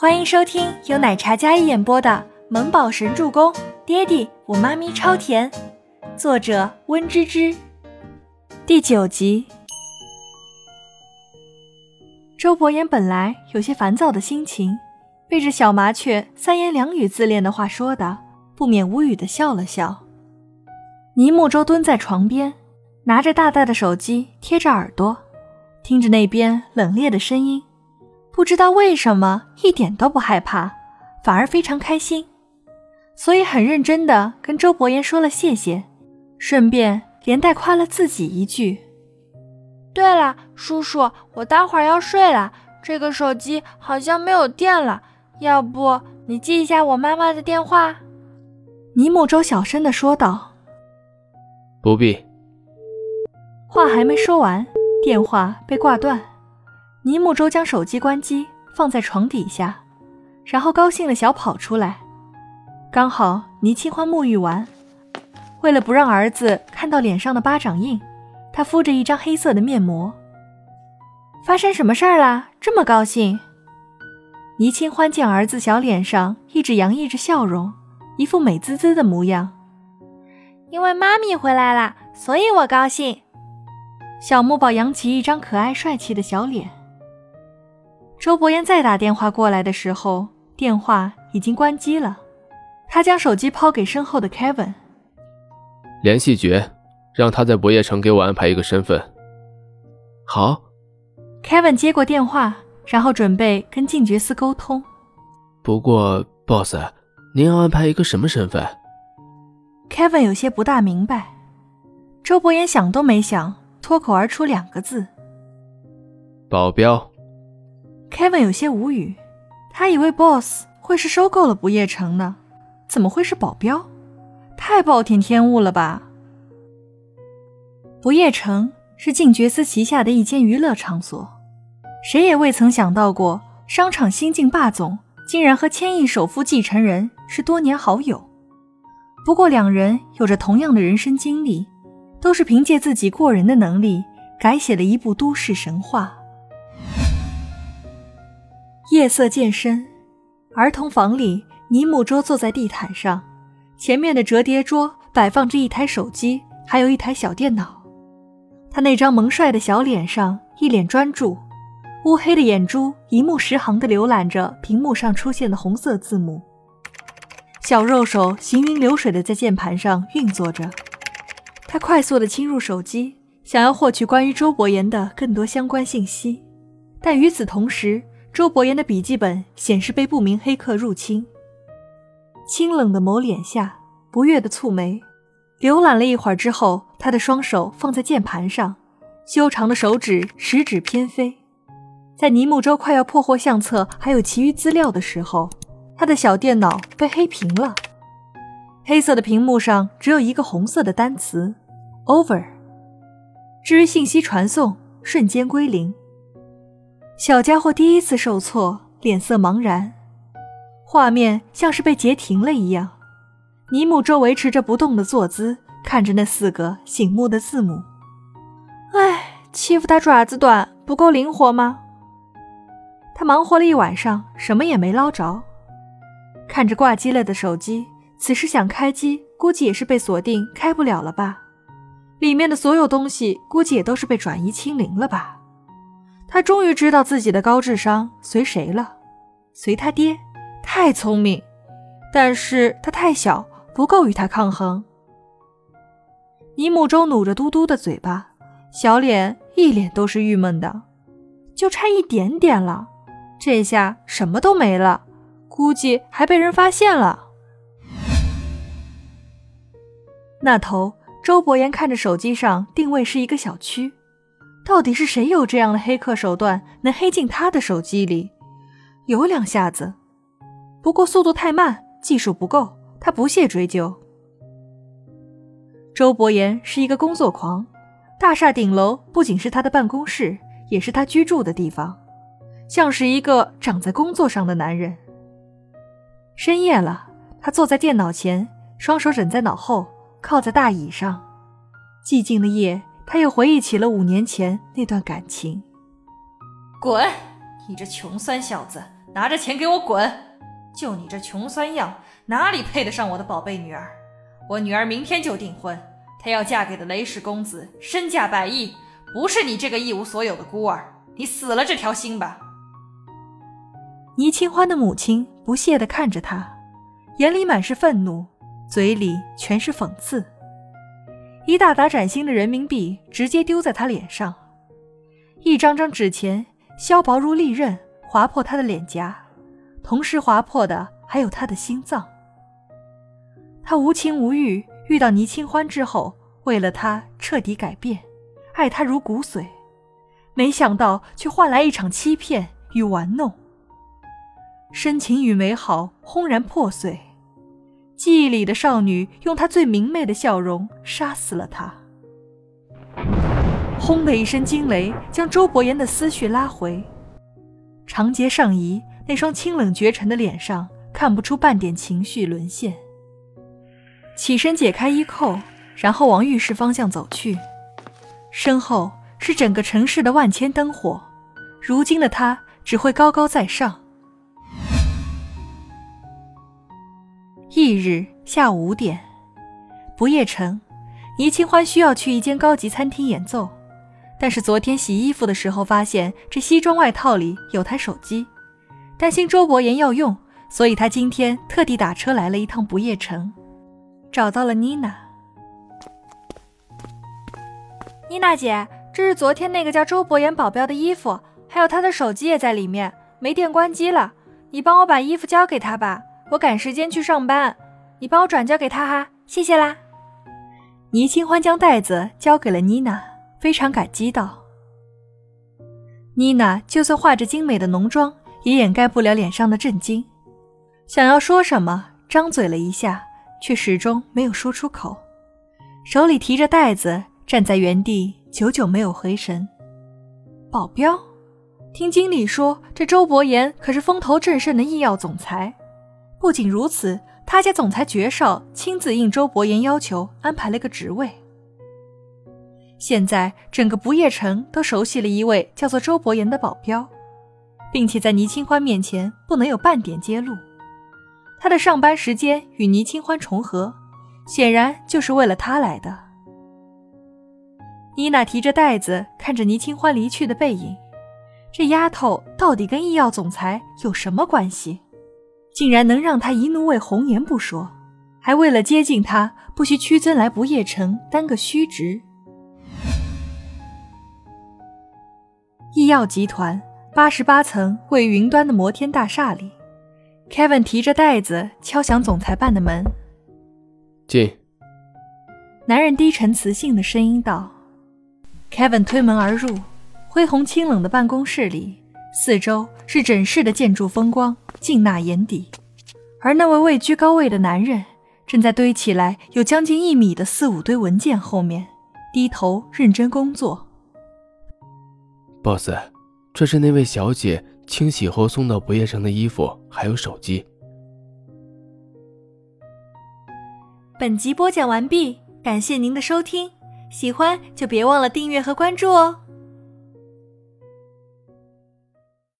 欢迎收听由奶茶嘉一演播的《萌宝神助攻》，爹地我妈咪超甜，作者温芝芝。第九集。周伯言本来有些烦躁的心情，被这小麻雀三言两语自恋的话说的，不免无语的笑了笑。倪木舟蹲在床边，拿着大大的手机贴着耳朵，听着那边冷冽的声音。不知道为什么，一点都不害怕，反而非常开心，所以很认真的跟周伯言说了谢谢，顺便连带夸了自己一句。对了，叔叔，我待会儿要睡了，这个手机好像没有电了，要不你记一下我妈妈的电话？尼木周小声的说道。不必。话还没说完，电话被挂断。倪木舟将手机关机，放在床底下，然后高兴的小跑出来。刚好倪清欢沐浴完，为了不让儿子看到脸上的巴掌印，他敷着一张黑色的面膜。发生什么事儿啦？这么高兴？倪清欢见儿子小脸上一直洋溢着笑容，一副美滋滋的模样。因为妈咪回来了，所以我高兴。小木宝扬起一张可爱帅气的小脸。周伯言再打电话过来的时候，电话已经关机了。他将手机抛给身后的 Kevin，联系绝，让他在不夜城给我安排一个身份。好。Kevin 接过电话，然后准备跟静觉司沟通。不过，Boss，您要安排一个什么身份？Kevin 有些不大明白。周伯言想都没想，脱口而出两个字：保镖。Kevin 有些无语，他以为 Boss 会是收购了不夜城呢，怎么会是保镖？太暴殄天物了吧！不夜城是静觉司旗下的一间娱乐场所，谁也未曾想到过，商场新晋霸总竟然和千亿首富继承人是多年好友。不过两人有着同样的人生经历，都是凭借自己过人的能力改写了一部都市神话。夜色渐深，儿童房里，尼木桌坐在地毯上，前面的折叠桌摆放着一台手机，还有一台小电脑。他那张萌帅的小脸上一脸专注，乌黑的眼珠一目十行地浏览着屏幕上出现的红色字母。小肉手行云流水地在键盘上运作着，他快速地侵入手机，想要获取关于周伯言的更多相关信息，但与此同时。周伯言的笔记本显示被不明黑客入侵。清冷的眸脸下，不悦的蹙眉。浏览了一会儿之后，他的双手放在键盘上，修长的手指食指偏飞。在尼木舟快要破获相册还有其余资料的时候，他的小电脑被黑屏了。黑色的屏幕上只有一个红色的单词：over。至于信息传送，瞬间归零。小家伙第一次受挫，脸色茫然，画面像是被截停了一样。尼姆周维持着不动的坐姿，看着那四个醒目的字母。唉，欺负他爪子短，不够灵活吗？他忙活了一晚上，什么也没捞着。看着挂机了的手机，此时想开机，估计也是被锁定，开不了了吧？里面的所有东西，估计也都是被转移清零了吧？他终于知道自己的高智商随谁了，随他爹，太聪明，但是他太小，不够与他抗衡。尼木舟努着嘟嘟的嘴巴，小脸一脸都是郁闷的，就差一点点了，这下什么都没了，估计还被人发现了。那头，周伯言看着手机上定位是一个小区。到底是谁有这样的黑客手段，能黑进他的手机里？有两下子，不过速度太慢，技术不够。他不屑追究。周伯言是一个工作狂，大厦顶楼不仅是他的办公室，也是他居住的地方，像是一个长在工作上的男人。深夜了，他坐在电脑前，双手枕在脑后，靠在大椅上。寂静的夜。他又回忆起了五年前那段感情。滚！你这穷酸小子，拿着钱给我滚！就你这穷酸样，哪里配得上我的宝贝女儿？我女儿明天就订婚，她要嫁给的雷氏公子身价百亿，不是你这个一无所有的孤儿。你死了这条心吧！倪清欢的母亲不屑地看着他，眼里满是愤怒，嘴里全是讽刺。一大沓崭新的人民币直接丢在他脸上，一张张纸钱削薄如利刃，划破他的脸颊，同时划破的还有他的心脏。他无情无欲，遇到倪清欢之后，为了他彻底改变，爱他如骨髓，没想到却换来一场欺骗与玩弄。深情与美好轰然破碎。记忆里的少女用她最明媚的笑容杀死了他。轰的一声惊雷将周伯言的思绪拉回，长睫上移，那双清冷绝尘的脸上看不出半点情绪沦陷。起身解开衣扣，然后往浴室方向走去，身后是整个城市的万千灯火。如今的他只会高高在上。翌日下午五点，不夜城，倪清欢需要去一间高级餐厅演奏，但是昨天洗衣服的时候发现这西装外套里有台手机，担心周伯言要用，所以他今天特地打车来了一趟不夜城，找到了妮娜。妮娜姐，这是昨天那个叫周伯言保镖的衣服，还有他的手机也在里面，没电关机了，你帮我把衣服交给他吧。我赶时间去上班，你帮我转交给他哈，谢谢啦。倪清欢将袋子交给了妮娜，非常感激道。妮娜就算化着精美的浓妆，也掩盖不了脸上的震惊，想要说什么，张嘴了一下，却始终没有说出口，手里提着袋子，站在原地，久久没有回神。保镖，听经理说，这周伯言可是风头正盛的医药总裁。不仅如此，他家总裁爵少亲自应周伯言要求安排了个职位。现在整个不夜城都熟悉了一位叫做周伯言的保镖，并且在倪清欢面前不能有半点揭露。他的上班时间与倪清欢重合，显然就是为了他来的。妮娜提着袋子看着倪清欢离去的背影，这丫头到底跟医药总裁有什么关系？竟然能让他一怒为红颜不说，还为了接近他，不惜屈尊来不夜城担个虚职。医药集团八十八层位于云端的摩天大厦里，Kevin 提着袋子敲响总裁办的门。进。男人低沉磁性的声音道。Kevin 推门而入，恢宏清冷的办公室里。四周是整室的建筑风光，尽纳眼底。而那位位居高位的男人，正在堆起来有将近一米的四五堆文件后面，低头认真工作。Boss，这是那位小姐清洗后送到不夜城的衣服，还有手机。本集播讲完毕，感谢您的收听，喜欢就别忘了订阅和关注哦。